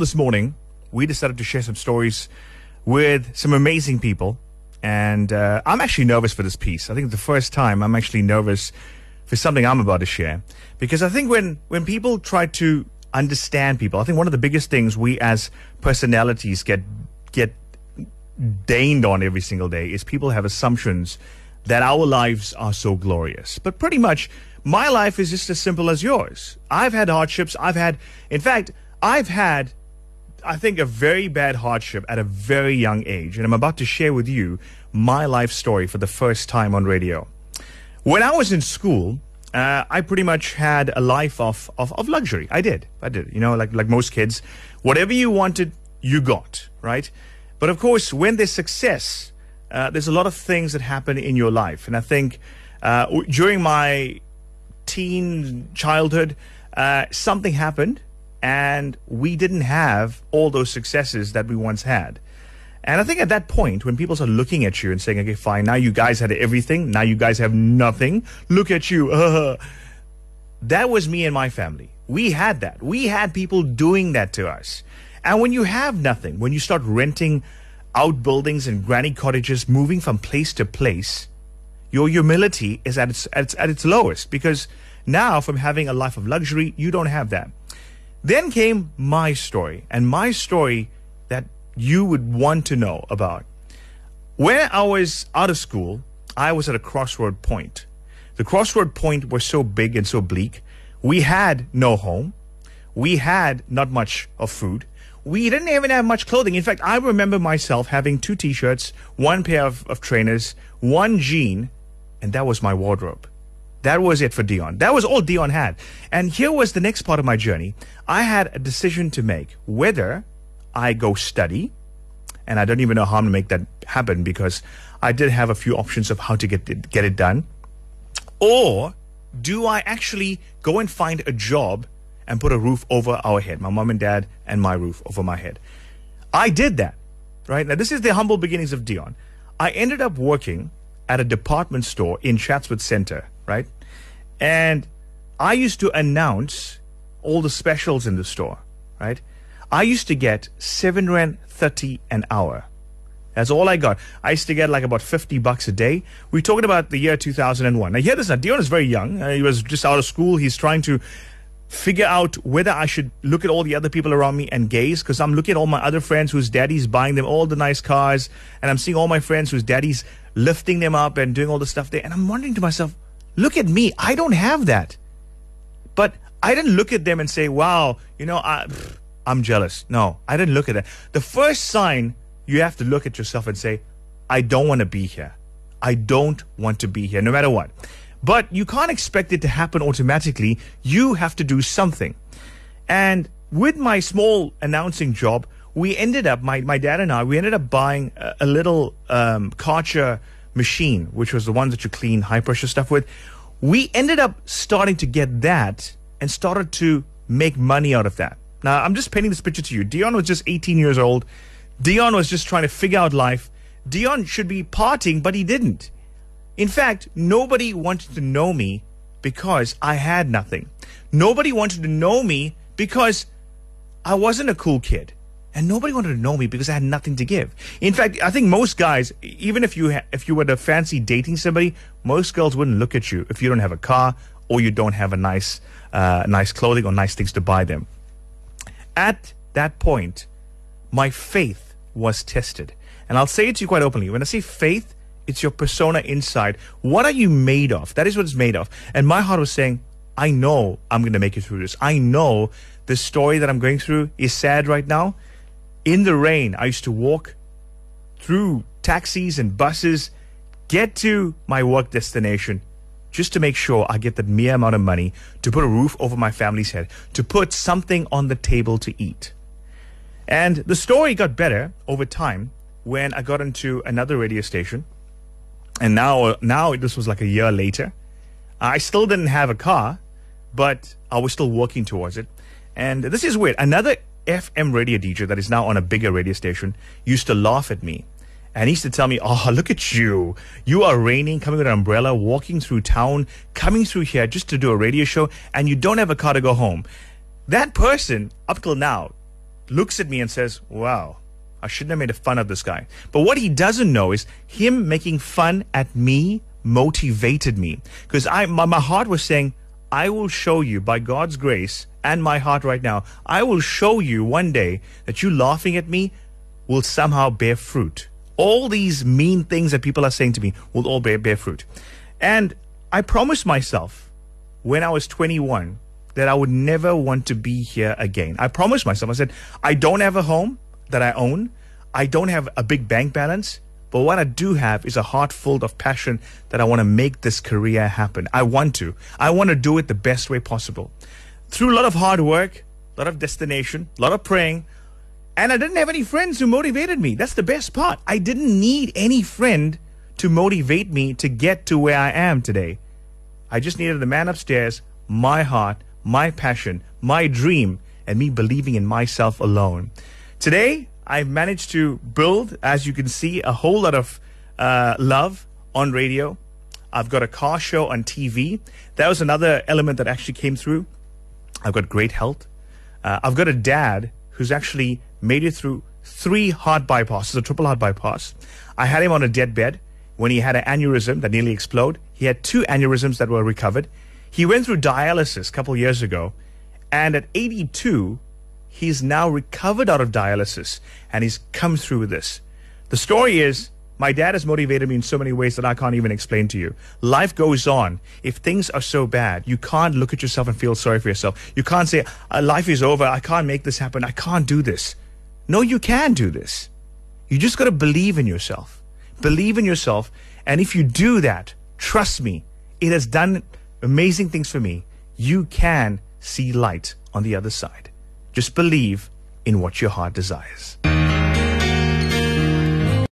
This morning, we decided to share some stories with some amazing people. And uh, I'm actually nervous for this piece. I think it's the first time I'm actually nervous for something I'm about to share. Because I think when, when people try to understand people, I think one of the biggest things we as personalities get, get deigned on every single day is people have assumptions that our lives are so glorious. But pretty much, my life is just as simple as yours. I've had hardships. I've had, in fact, I've had I think, a very bad hardship at a very young age. And I'm about to share with you my life story for the first time on radio. When I was in school, uh, I pretty much had a life of, of, of luxury. I did. I did. You know, like, like most kids, whatever you wanted, you got, right? But of course, when there's success, uh, there's a lot of things that happen in your life. And I think uh, during my teen childhood, uh, something happened and we didn't have all those successes that we once had. And I think at that point, when people start looking at you and saying, okay, fine, now you guys had everything, now you guys have nothing, look at you. Uh, that was me and my family. We had that. We had people doing that to us. And when you have nothing, when you start renting outbuildings and granny cottages, moving from place to place, your humility is at its, at its, at its lowest because now from having a life of luxury, you don't have that. Then came my story, and my story that you would want to know about. When I was out of school, I was at a crossroad point. The crossroad point was so big and so bleak. We had no home. We had not much of food. We didn't even have much clothing. In fact, I remember myself having two t-shirts, one pair of, of trainers, one jean, and that was my wardrobe. That was it for Deon. That was all Deon had. And here was the next part of my journey. I had a decision to make whether I go study, and I don't even know how to make that happen because I did have a few options of how to get it, get it done, or do I actually go and find a job and put a roof over our head, my mom and dad, and my roof over my head? I did that, right? Now, this is the humble beginnings of Deon. I ended up working at a department store in Chatsworth Center right? And I used to announce all the specials in the store, right? I used to get seven rand thirty an hour. That's all I got. I used to get like about 50 bucks a day. We're talking about the year 2001. Now, hear this now. Deon is very young. Uh, he was just out of school. He's trying to figure out whether I should look at all the other people around me and gaze because I'm looking at all my other friends whose daddy's buying them all the nice cars and I'm seeing all my friends whose daddy's lifting them up and doing all the stuff there. And I'm wondering to myself, Look at me. I don't have that. But I didn't look at them and say, wow, you know, I, I'm jealous. No, I didn't look at that. The first sign you have to look at yourself and say, I don't want to be here. I don't want to be here, no matter what. But you can't expect it to happen automatically. You have to do something. And with my small announcing job, we ended up, my, my dad and I, we ended up buying a, a little um, Karcher machine, which was the one that you clean high pressure stuff with. We ended up starting to get that and started to make money out of that. Now, I'm just painting this picture to you. Deon was just 18 years old. Deon was just trying to figure out life. Deon should be partying, but he didn't. In fact, nobody wanted to know me because I had nothing. Nobody wanted to know me because I wasn't a cool kid and nobody wanted to know me because I had nothing to give. In fact, I think most guys, even if you ha- if you were to fancy dating somebody, most girls wouldn't look at you if you don't have a car or you don't have a nice uh, nice clothing or nice things to buy them. At that point, my faith was tested, and I'll say it to you quite openly. When I say faith, it's your persona inside. What are you made of? That is what it's made of. And my heart was saying, I know I'm going to make it through this. I know the story that I'm going through is sad right now in the rain. I used to walk through taxis and buses, get to my work destination just to make sure I get the mere amount of money to put a roof over my family's head, to put something on the table to eat. And the story got better over time when I got into another radio station. And now, now this was like a year later. I still didn't have a car, but I was still working towards it. And this is weird. Another FM radio DJ that is now on a bigger radio station used to laugh at me. And he used to tell me, Oh, look at you. You are raining, coming with an umbrella, walking through town, coming through here just to do a radio show, and you don't have a car to go home. That person, up till now, looks at me and says, wow, I shouldn't have made fun of this guy. But what he doesn't know is him making fun at me motivated me because I, my, my heart was saying, I will show you by God's grace and my heart right now, I will show you one day that you laughing at me will somehow bear fruit. All these mean things that people are saying to me will all bear, bear fruit. And I promised myself when I was 21 that I would never want to be here again. I promised myself, I said, I don't have a home that I own. I don't have a big bank balance. But what I do have is a heart full of passion that I want to make this career happen. I want to. I want to do it the best way possible. Through a lot of hard work, a lot of destination, a lot of praying, and I didn't have any friends who motivated me. That's the best part. I didn't need any friend to motivate me to get to where I am today. I just needed the man upstairs, my heart, my passion, my dream, and me believing in myself alone. Today, I've managed to build, as you can see, a whole lot of uh, love on radio. I've got a car show on TV. That was another element that actually came through. I've got great health. Uh, I've got a dad who's actually made it through three heart bypasses, a triple heart bypass. I had him on a dead when he had an aneurysm that nearly exploded. He had two aneurysms that were recovered. He went through dialysis a couple years ago, and at 82, he's now recovered out of dialysis and he's come through with this. The story is my dad has motivated me in so many ways that I can't even explain to you. Life goes on. If things are so bad, you can't look at yourself and feel sorry for yourself. You can't say, uh, life is over. I can't make this happen. I can't do this. No, you can do this. You just got to believe in yourself. Believe in yourself. And if you do that, trust me, it has done amazing things for me. You can see light on the other side. Just believe in what your heart desires.